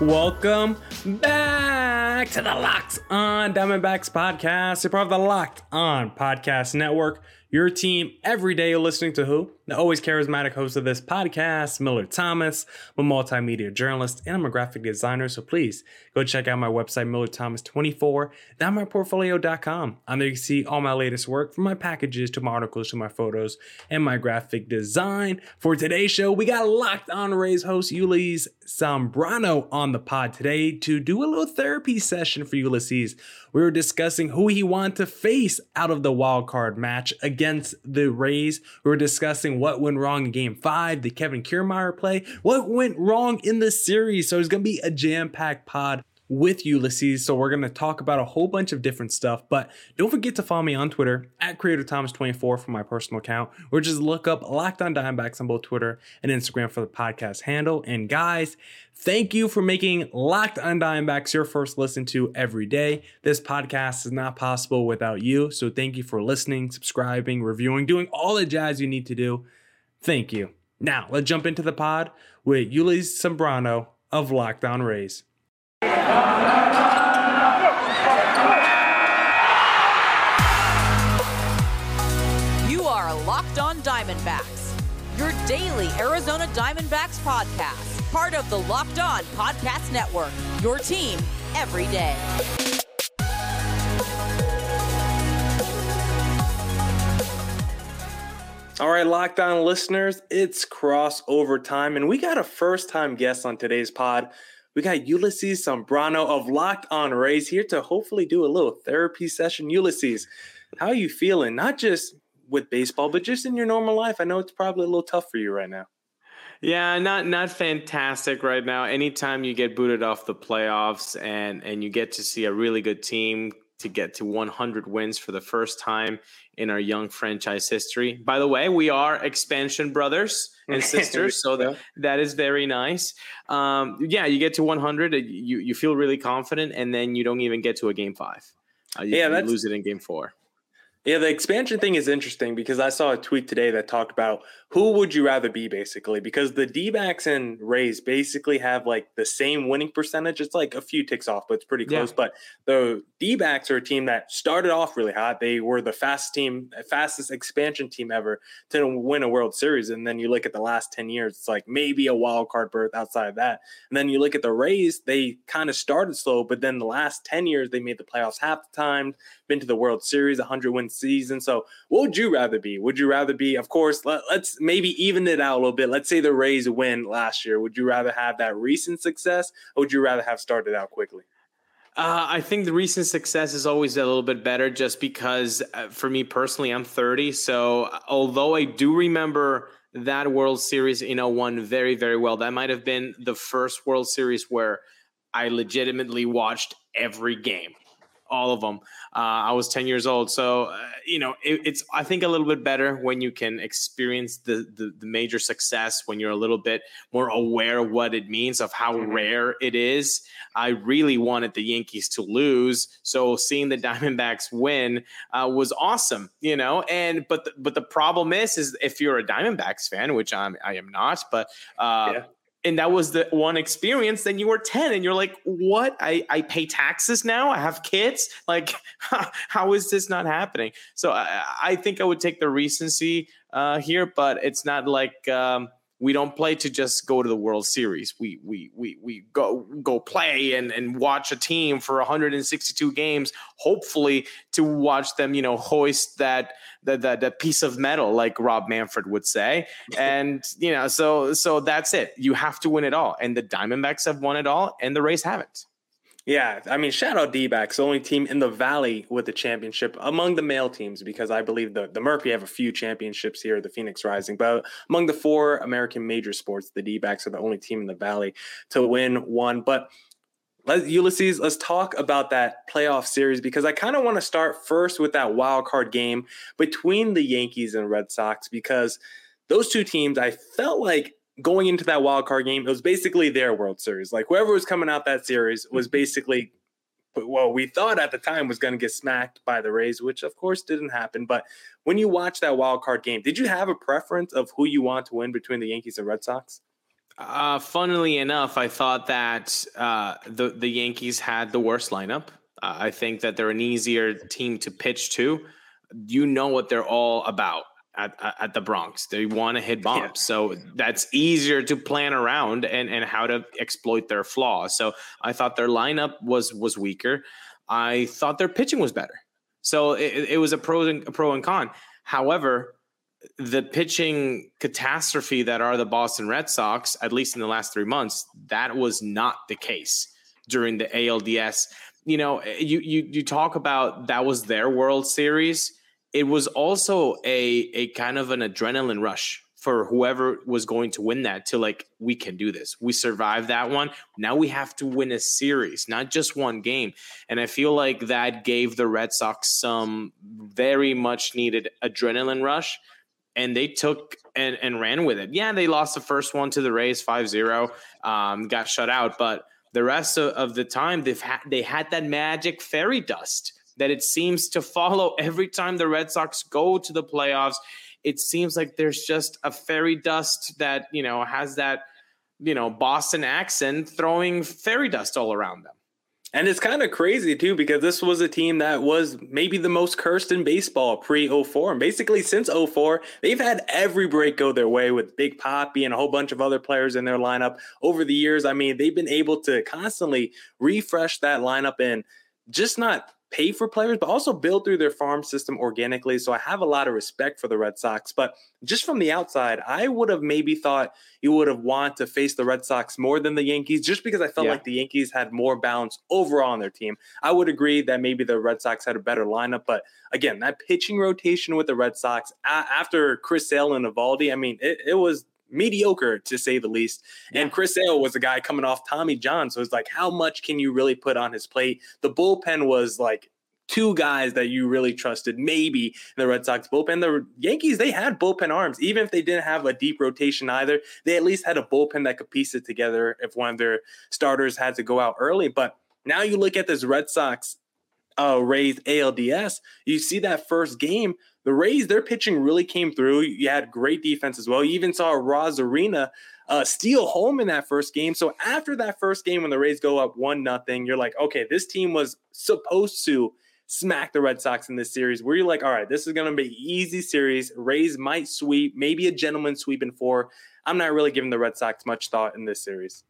Welcome back to the Locked On Diamondbacks podcast, a part of the Locked On Podcast Network. Your team every day listening to who? The always charismatic host of this podcast, Miller Thomas. I'm a multimedia journalist and I'm a graphic designer. So please go check out my website, MillerThomas24.myportfolio.com. On there you can see all my latest work from my packages to my articles to my photos and my graphic design. For today's show, we got Locked On Rays host Ulysses Zambrano on the pod today to do a little therapy session for Ulysses. We were discussing who he wanted to face out of the wild card match against the Rays. We were discussing what went wrong in game five, the Kevin Kiermaier play, what went wrong in the series. So it's going to be a jam packed pod with Ulysses. So we're going to talk about a whole bunch of different stuff. But don't forget to follow me on Twitter at CreatorThomas24 for my personal account, or just look up Locked On Diamondbacks on both Twitter and Instagram for the podcast handle. And guys, thank you for making Locked On Diamondbacks your first listen to every day. This podcast is not possible without you. So thank you for listening, subscribing, reviewing, doing all the jazz you need to do. Thank you. Now, let's jump into the pod with Ulysses Zambrano of Locked On Rays. You are Locked On Diamondbacks, your daily Arizona Diamondbacks podcast, part of the Locked On Podcast Network, your team every day. All right, Locked On listeners, it's crossover time, and we got a first time guest on today's pod. We got Ulysses Zambrano of Locked On Rays here to hopefully do a little therapy session. Ulysses, how are you feeling? Not just with baseball, but just in your normal life. I know it's probably a little tough for you right now. Yeah, not not fantastic right now. Anytime you get booted off the playoffs and and you get to see a really good team to get to 100 wins for the first time in our young franchise history. By the way, we are expansion brothers and sisters, so that, that is very nice. Um, yeah, you get to 100, you you feel really confident, and then you don't even get to a game five. Uh, you, yeah, you lose it in game four. Yeah, the expansion thing is interesting because I saw a tweet today that talked about who would you rather be basically because the D-backs and Rays basically have like the same winning percentage. It's like a few ticks off, but it's pretty close. Yeah. But the D-backs are a team that started off really hot. They were the fastest team, fastest expansion team ever to win a World Series. And then you look at the last 10 years, it's like maybe a wild card berth outside of that. And then you look at the Rays, they kind of started slow, but then the last 10 years they made the playoffs half the time, been to the World Series, 100 win season. So what would you rather be? Would you rather be, of course, let, let's maybe even it out a little bit. Let's say the Rays win last year. Would you rather have that recent success or would you rather have started out quickly? Uh, I think the recent success is always a little bit better just because uh, for me personally, I'm 30. So uh, although I do remember that World Series in 01 very, very well, that might have been the first World Series where I legitimately watched every game all of them. Uh, I was 10 years old. So, uh, you know, it, it's, I think, a little bit better when you can experience the, the, the, major success, when you're a little bit more aware of what it means, of how mm-hmm. rare it is. I really wanted the Yankees to lose. So seeing the Diamondbacks win uh, was awesome, you know, and, but, the, but the problem is, is if you're a Diamondbacks fan, which I'm, I am not, but, uh, yeah and that was the one experience then you were 10 and you're like what? I, I pay taxes now? I have kids? Like how, is this not happening? So I, I think i would take the recency uh, here but it's not like um, we don't play to just go to the World Series. We we we we go go play and and watch a team for 162 games, hopefully to watch them, you know, hoist that that that, that piece of metal, like Rob Manfred would say. And you know, so so that's it. You have to win it all, and the Diamondbacks have won it all, and the Rays haven't. Yeah, I mean, shout out D-backs, the only team in the Valley with the championship among the male teams, because I believe the, the Mercury have a few championships here, the Phoenix Rising. But among the four American major sports, the D-backs are the only team in the Valley to win one. But let Ulysses, let's talk about that playoff series because I kind of want to start first with that wild card game between the Yankees and Red Sox because those two teams, I felt like going into that wild card game, it was basically their World Series. Like whoever was coming out that series was mm-hmm. basically, well, we thought at the time was going to get smacked by the Rays, which of course didn't happen. But when you watch that wild card game, did you have a preference of who you want to win between the Yankees and Red Sox? Uh, funnily enough, I thought that uh, the the Yankees had the worst lineup. Uh, I think that they're an easier team to pitch to. You know what they're all about at, at the Bronx. They want to hit bombs, yeah. so that's easier to plan around and and how to exploit their flaws. So I thought their lineup was was weaker. I thought their pitching was better. So it, it was a pro and a pro and con. However, the pitching catastrophe that are the Boston Red Sox, at least in the last three months, that was not the case during the ALDS. You know, you you you talk about that was their World Series. It was also a a kind of an adrenaline rush for whoever was going to win that to like we can do this. We survived that one. Now we have to win a series not just one game. And i feel like that gave the red sox some very much needed adrenaline rush and they took and, and ran with it. Yeah they lost the first one to the rays 5-0 um, got shut out but the rest of, of the time they've had they had that magic fairy dust that it seems to follow every time the red sox go to the playoffs it seems like there's just a fairy dust that you know has that you know Boston accent throwing fairy dust all around them. And it's kind of crazy too because this was a team that was maybe the most cursed in baseball pre 04. And basically since 04, they've had every break go their way with Big Poppy and a whole bunch of other players in their lineup over the years. I mean, they've been able to constantly refresh that lineup and just not pay for players, but also build through their farm system organically. So I have a lot of respect for the Red Sox. But just from the outside, I would have maybe thought you would have wanted to face the Red Sox more than the Yankees, just because I felt yeah. like the Yankees had more balance overall on their team. I would agree that maybe the Red Sox had a better lineup, but again, that pitching rotation with the Red Sox after Chris Sale and Eovaldi, I mean, it, it was mediocre to say the least. Yeah. And Chris Sale was a guy coming off Tommy John. So it's like, how much can you really put on his plate? The bullpen was like two guys that you really trusted, maybe the Red Sox bullpen. The Yankees, they had bullpen arms. Even if they didn't have a deep rotation either, they at least had a bullpen that could piece it together if one of their starters had to go out early. But now you look at this Red Sox uh, Rays ALDS, you see that first game, the Rays, their pitching really came through. You had great defense as well. You even saw Arozarena uh, steal home in that first game. So after that first game, when the Rays go up one nothing, you're like, okay, this team was supposed to smack the Red Sox in this series. Where you're like, all right, this is going to be easy series. Rays might sweep, maybe a gentleman sweep in four. I'm not really giving the Red Sox much thought in this series.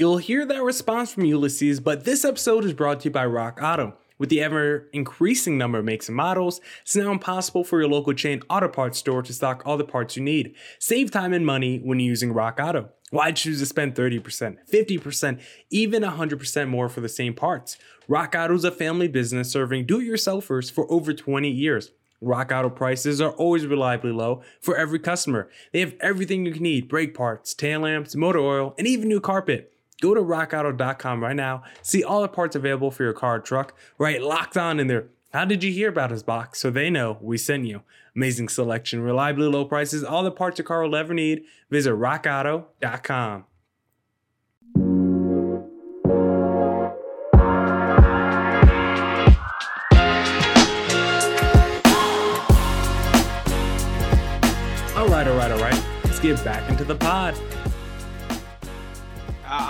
You'll hear that response from Ulysses, but this episode is brought to you by Rock Auto. With the ever increasing number of makes and models, it's now impossible for your local chain auto parts store to stock all the parts you need. Save time and money when using Rock Auto. Why choose to spend 30%, 50%, even 100% more for the same parts? Rock Auto is a family business serving do it yourselfers for over 20 years. Rock Auto prices are always reliably low for every customer. They have everything you need brake parts, tail lamps, motor oil, and even new carpet. Go to rockauto.com right now. See all the parts available for your car or truck. Write, locked on in their. How did you hear about us box? So they know we sent you. Amazing selection, reliably low prices, all the parts your car will ever need. Visit rockauto.com. All right, all right, all right. Let's get back into the pod.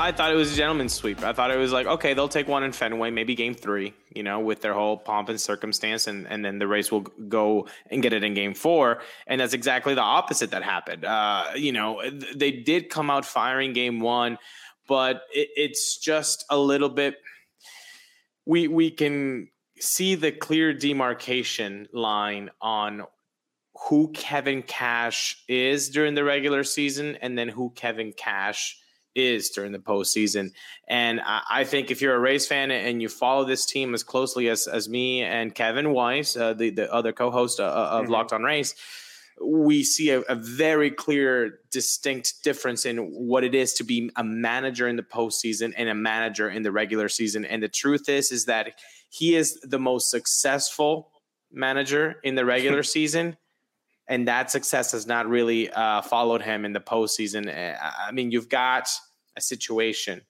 I thought it was a gentleman's sweep. I thought it was like, okay, they'll take one in Fenway, maybe game three, you know, with their whole pomp and circumstance, and, and then the Rays will go and get it in game four. And that's exactly the opposite that happened. Uh, you know, they did come out firing game one, but it, it's just a little bit. We we can see the clear demarcation line on who Kevin Cash is during the regular season, and then who Kevin Cash is during the postseason. And I, I, think if you're a Rays fan and you follow this team as closely as, as me and Kevin Weiss, uh, the, the other co host uh, uh, of mm-hmm. Locked on Rays, we see a, a, very clear, distinct difference in what it is to be a manager in the postseason and a manager in the regular season. And the truth is, is that he is the most successful manager in the regular season and that success has not really uh, followed him in the postseason. Eh, I mean, you've got a situation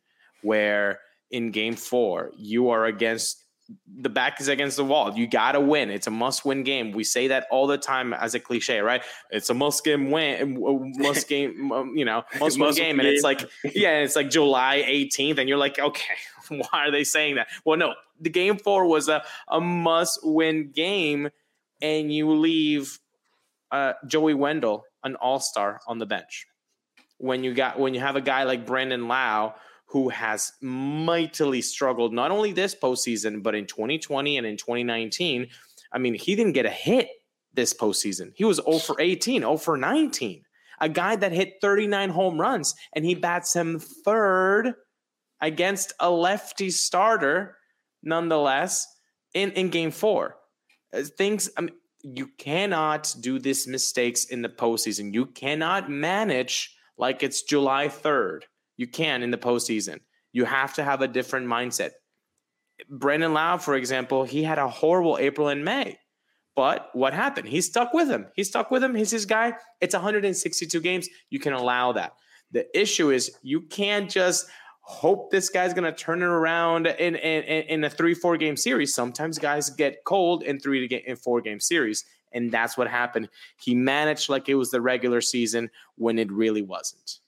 where in game four, you are against the back is against the wall. You got to win. It's a must win game. We say that all the time as a cliche, right? It's a must game win, must game, you know, must win game. And it's like, yeah, it's like July 18th. And you're like, okay, why are they saying that? Well, no, the game four was a, a must win game. And you leave uh, Joey Wendle, an all star, on the bench. When you got when you have a guy like Brandon Lowe who has mightily struggled not only this postseason, but in 2020 and in 2019. I mean, he didn't get a hit this postseason. He was 0 for 18, 0 for 19. A guy that hit 39 home runs and he bats him third against a lefty starter, nonetheless, in, in game four. Uh, things, I mean, you cannot do these mistakes in the postseason. You cannot manage like it's July 3rd you can in the postseason. You have to have a different mindset. Brandon Lowe, for example, he had a horrible April and May. But what happened? He stuck with him. He stuck with him. He's his guy. It's 162 games. You can allow that. The issue is you can't just hope this guy's going to turn it around in, in, in a three, four game series. Sometimes guys get cold in three to get in four game series. And that's what happened. He managed like it was the regular season when it really wasn't.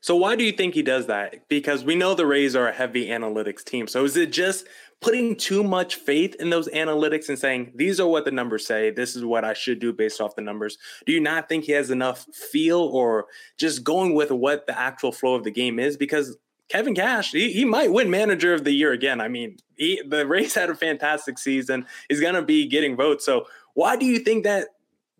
So why do you think he does that? Because we know the Rays are a heavy analytics team. So is it just putting too much faith in those analytics and saying these are what the numbers say, this is what I should do based off the numbers? Do you not think he has enough feel or just going with what the actual flow of the game is? Because Kevin Cash, he, he might win manager of the year again. I mean, he, the Rays had a fantastic season. He's going to be getting votes. So why do you think that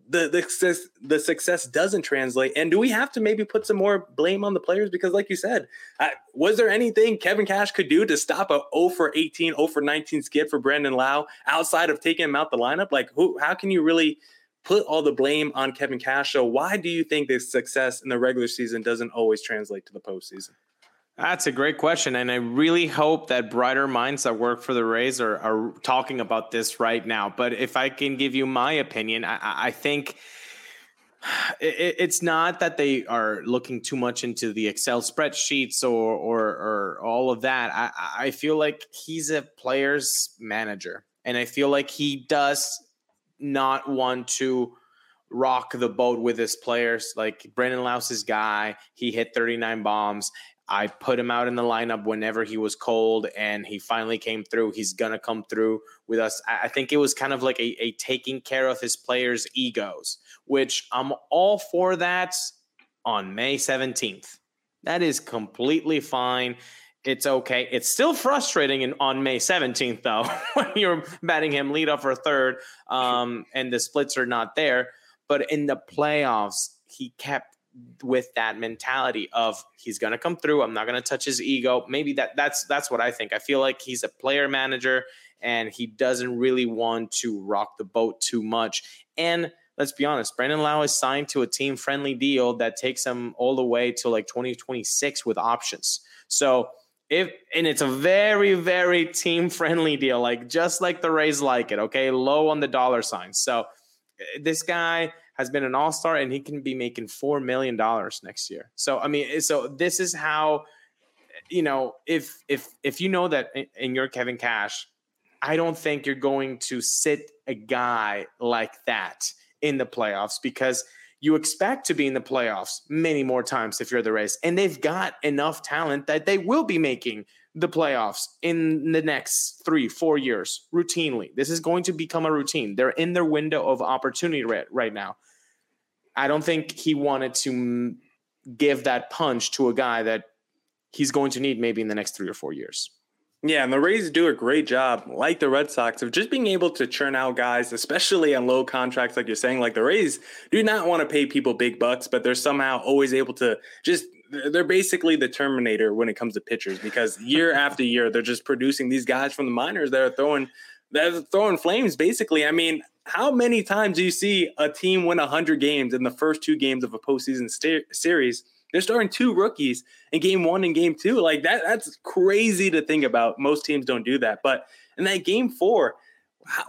the the success, the success doesn't translate? And do we have to maybe put some more blame on the players? Because like you said uh, was there anything kevin cash could do to stop a 0 for 18 0 for 19 skid for brandon lowe outside of taking him out the lineup? Like who how can you really put all the blame on kevin cash? So why do you think this success in the regular season doesn't always translate to the postseason that's a great question. And I really hope that brighter minds that work for the Rays are, are talking about this right now. But if I can give you my opinion, I, I think it, it's not that they are looking too much into the Excel spreadsheets or, or, or all of that. I, I feel like he's a player's manager. And I feel like he does not want to rock the boat with his players. Like Brandon Lowe's guy, he hit 39 bombs. I put him out in the lineup whenever he was cold, and he finally came through. He's gonna come through with us. I think it was kind of like a, a taking care of his players' egos, which I'm all for that on May 17th. That is completely fine. It's okay. It's still frustrating in, on May 17th, though, when you're batting him lead off or third um, and the splits are not there. But in the playoffs, he kept with that mentality of he's going to come through i'm not going to touch his ego. Maybe that that's that's what i think. I feel like he's a player manager and he doesn't really want to rock the boat too much. And let's be honest brandon Lowe is signed to a team friendly deal that takes him all the way to like 2026 with options. So if and it's a very very team friendly deal like just like the rays like it okay? Low on the dollar sign. So eh, this guy has been an all-star and he can be making four million dollars next year. So I mean, eh, so this is how you know if if if you know that eh, in your Kevin Cash, I don't think you're going to sit a guy like that in the playoffs because you expect to be in the playoffs many more times if you're the Rays and they've got enough talent that they will be making the playoffs in the next three, four years routinely. This is going to become a routine. They're in their window of opportunity right, right now. I don't think he wanted to give that punch to a guy that he's going to need maybe in the next three or four years. Yeah, and the Rays do a great job, like the Red Sox, of just being able to churn out guys, especially on low contracts, like you're saying. Like the Rays do not want to pay people big bucks, but they're somehow always able to just they're basically the Terminator when it comes to pitchers because year after year they're just producing these guys from the minors that are throwing they're throwing flames. Basically, I mean, how many times do you see a team win hundred games in the first two games of a postseason st- series? They're starting two rookies in game one and game two. Like that, that's crazy to think about. Most teams don't do that. But in that game four,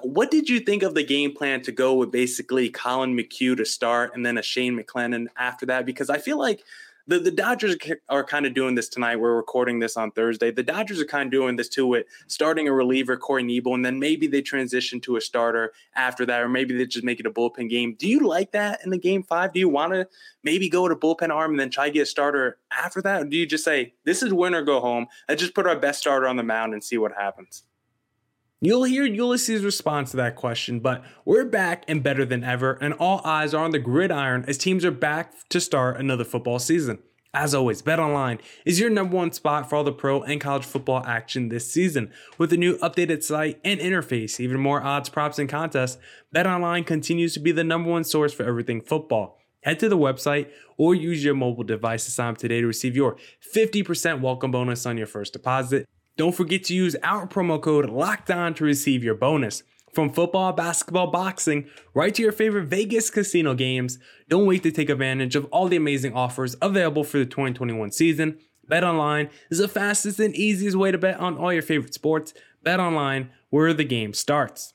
what did you think of the game plan to go with basically Colin McHugh to start and then a Shane McClanahan after that? Because I feel like the, the Dodgers are kind of doing this tonight. We're recording this on Thursday. The Dodgers are kind of doing this too with starting a reliever, Corey Knebel, and then maybe they transition to a starter after that, or maybe they just make it a bullpen game. Do you like that in the game five? Do you want to maybe go to bullpen arm and then try to get a starter after that? Or do you just say, this is win or go home? Let's just put our best starter on the mound and see what happens? You'll hear Ulysses' response to that question, but we're back and better than ever, and all eyes are on the gridiron as teams are back to start another football season. As always, BetOnline is your number one spot for all the pro and college football action this season. With a new updated site and interface, even more odds, props, and contests, BetOnline continues to be the number one source for everything football. Head to the website or use your mobile device to sign up today to receive your 50% welcome bonus on your first deposit. Don't forget to use our promo code Locked On to receive your bonus. From football, basketball, boxing, right to your favorite Vegas casino games, don't wait to take advantage of all the amazing offers available for the 2021 season. Bet online is the fastest and easiest way to bet on all your favorite sports. Bet online, where the game starts.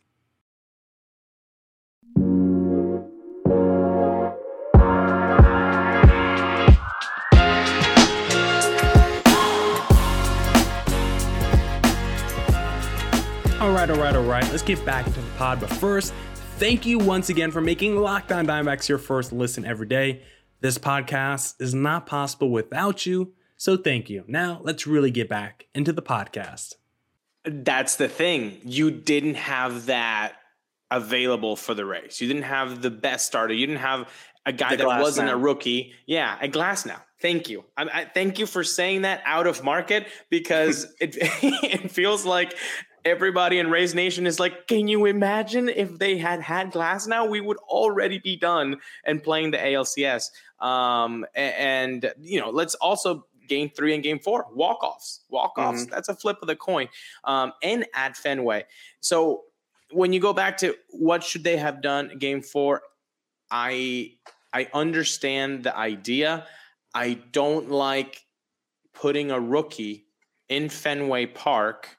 Right, all right, all right. Let's get back into the pod. But first, thank you once again for making Lockdown On Diamondbacks your first listen every day. This podcast is not possible without you, so thank you. Now, let's really get back into the podcast. That's the thing. You didn't have that available for the Rays. You didn't have the best starter. You didn't have a guy the that wasn't now. a rookie. Yeah, a Glasnow. Thank you. I, I, thank you for saying that out of market because it it feels like everybody in Rays Nation is like, can you imagine if they had had Glasnow? We would already be done and playing the ALCS. Um, and, and, you know, let's also game three and game four walk offs. Walk offs. Mm-hmm. That's a flip of the coin. Um, and at Fenway. So when you go back to what should they have done game four, I I understand the idea. I don't like putting a rookie in Fenway Park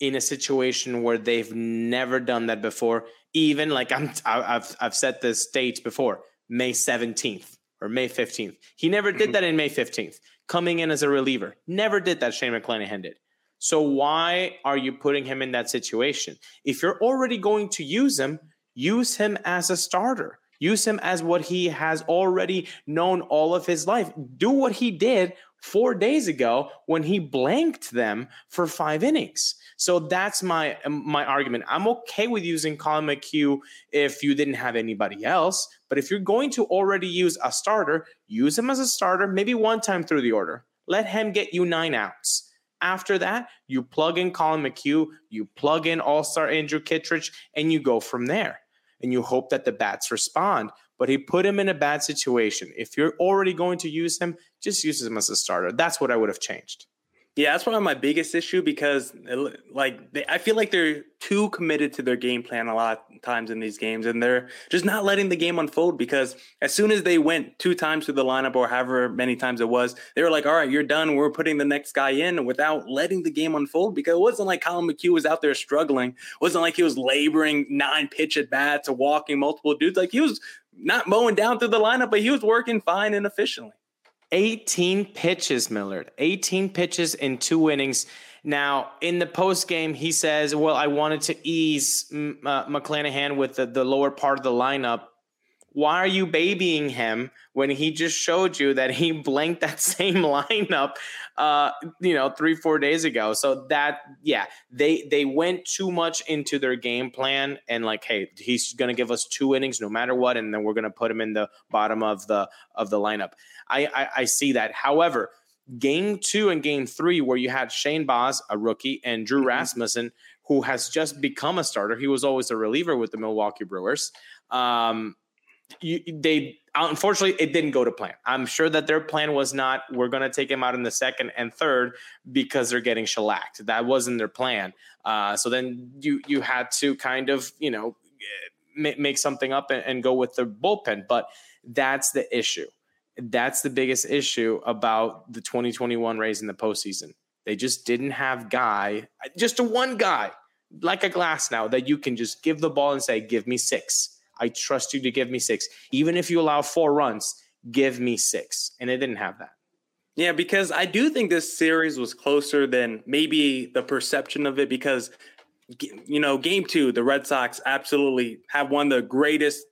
in a situation where they've never done that before. Even like I'm, I've I've set the dates before May 17th or May 15th. He never did mm-hmm. that in May 15th. Coming in as a reliever, never did that. Shane McClanahan did. So why are you putting him in that situation? If you're already going to use him, use him as a starter. Use him as what he has already known all of his life. Do what he did four days ago when he blanked them for five innings. So that's my um, my argument. I'm okay with using Colin McHugh if you didn't have anybody else, but if you're going to already use a starter, use him as a starter, maybe one time through the order. Let him get you nine outs. After that, you plug in Colin McHugh, you plug in All Star Andrew Kittredge, and you go from there. And you hope that the bats respond but he put him in a bad situation. If you're already going to use him, just use him as a starter. That's what I would have changed. Yeah, that's probably my biggest issue because, like, they, I feel like they're too committed to their game plan a lot of times in these games, and they're just not letting the game unfold. Because as soon as they went two times through the lineup, or however many times it was, they were like, "All right, you're done. We're putting the next guy in," without letting the game unfold. Because it wasn't like Colin McHugh was out there struggling. It wasn't like he was laboring nine pitch at bats or walking multiple dudes. Like he was not mowing down through the lineup, but he was working fine and efficiently. 18 pitches, Miller. 18 pitches in two innings. Now, in the post game, he says, Well, I wanted to ease uh, McClanahan with the, the lower part of the lineup why are you babying him when he just showed you that he blanked that same lineup uh you know 3 4 days ago? So that yeah they they went too much into their game plan and like hey he's going to give us two innings no matter what and then we're going to put him in the bottom of the of the lineup. I, I i see that. However game 2 and game 3 where you had Shane Baz a rookie and Drew mm-hmm. Rasmussen who has just become a starter. He was always a reliever with the Milwaukee Brewers. Um you, they unfortunately it didn't go to plan. I'm sure that their plan was not we're going to take him out in the second and third because they're getting shellacked. That wasn't their plan. Uh, so then you you had to kind of you know make something up and, and go with the bullpen. But that's the issue. That's the biggest issue about the 2021 Rays in the postseason. They just didn't have guy, just a one guy like a Glasnow that you can just give the ball and say, "Give me six I trust you to give me six. Even if you allow four runs, give me six. And it didn't have that. Yeah, because I do think this series was closer than maybe the perception of it because you know, game 2, the Red Sox absolutely have one of the greatest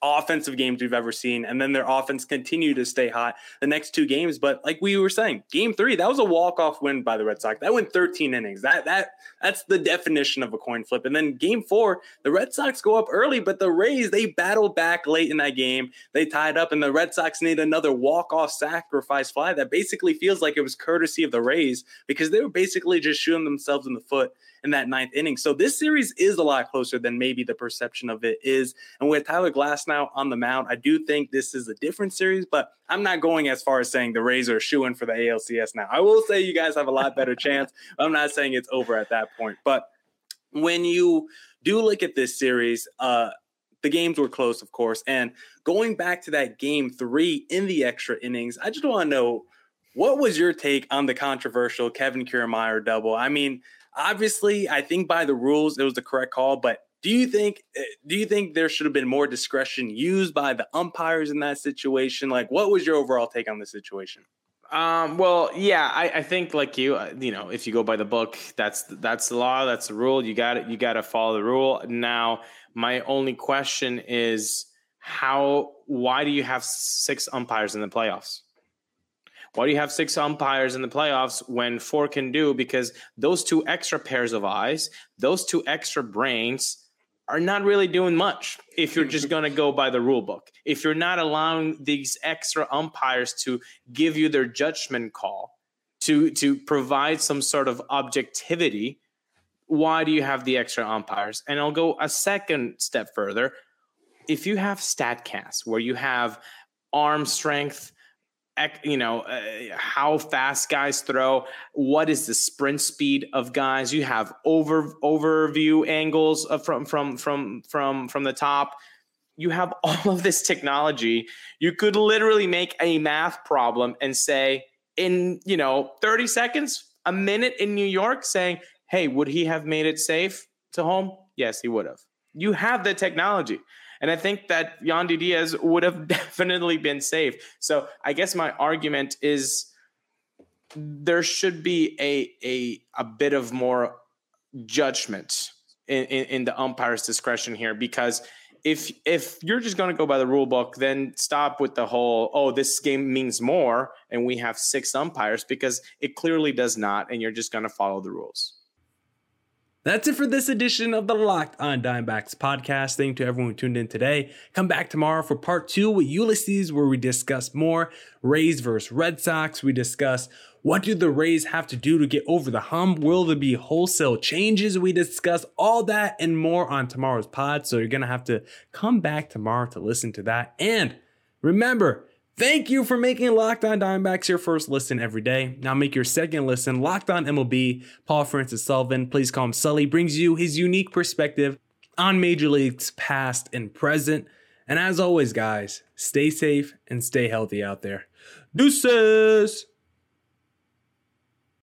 offensive games we've ever seen. And then their offense continued to stay hot the next two games. But like we were saying, game three, that was a walk-off win by the Red Sox. That went 13 innings. That that that's the definition of a coin flip. And then game four, the Red Sox go up early, but the Rays, they battle back late in that game. They tied up, and the Red Sox need another walk-off sacrifice fly that basically feels like it was courtesy of the Rays because they were basically just shooting themselves in the foot in that ninth inning. So this series is a lot closer than maybe the perception of it is. And with Tyler Glasnow on the mound, I do think this is a different series, but I'm not going as far as saying the Rays are shooing for the ALCS now. I will say you guys have a lot better chance. I'm not saying it's over at that point. But when you do look at this series, uh, the games were close, of course. And going back to that game three in the extra innings, I just want to know what was your take on the controversial Kevin Kiermaier double? I mean, obviously, I think by the rules it was the correct call, but do you think eh, do you think there should have been more discretion used by the umpires in that situation? Like, what was your overall take on the situation? Um, well, yeah, I, I think like you, uh, you know, if you go by the book, that's that's the law, that's the rule. You got it. You got to follow the rule. Now, my only question is how? Why do you have six umpires in the playoffs? Why do you have six umpires in the playoffs when four can do? Because those two extra pairs of eyes, those two extra brains are not really doing much if you're just going to go by the rule book. If you're not allowing these extra umpires to give you their judgment call, to to provide some sort of objectivity, why do you have the extra umpires? And I'll go a second step further. If you have StatCast where you have arm strength, you know uh, how fast guys throw what is the sprint speed of guys? You have over overview angles from from from from from the top. You have all of this technology. You could literally make a math problem and say in you know 30 seconds a minute in new york saying hey would he have made it safe to home? Yes he would have. You have the technology and I think that Yandy Diaz would have definitely been safe. So I guess my argument is there should be a a a bit of more judgment in, in, in the umpire's discretion here because if if you're just going to go by the rule book then stop with the whole oh this game means more and we have six umpires because it clearly does not and you're just going to follow the rules that's it for this edition of the Locked on Diamondbacks podcast. Thank you to everyone who tuned in today. Come back tomorrow for part two with Ulysses, where we discuss more Rays versus Red Sox. We discuss what do the Rays have to do to get over the hump? Will there be wholesale changes? We discuss all that and more on tomorrow's pod. So you're going to have to come back tomorrow to listen to that. And remember, Thank you for making Locked On Diamondbacks your first listen every day. Now make your second listen Locked On MLB. Paul Francis Sullivan, please call him Sully, brings you his unique perspective on Major League's past and present. And as always, guys, stay safe and stay healthy out there. Deuces!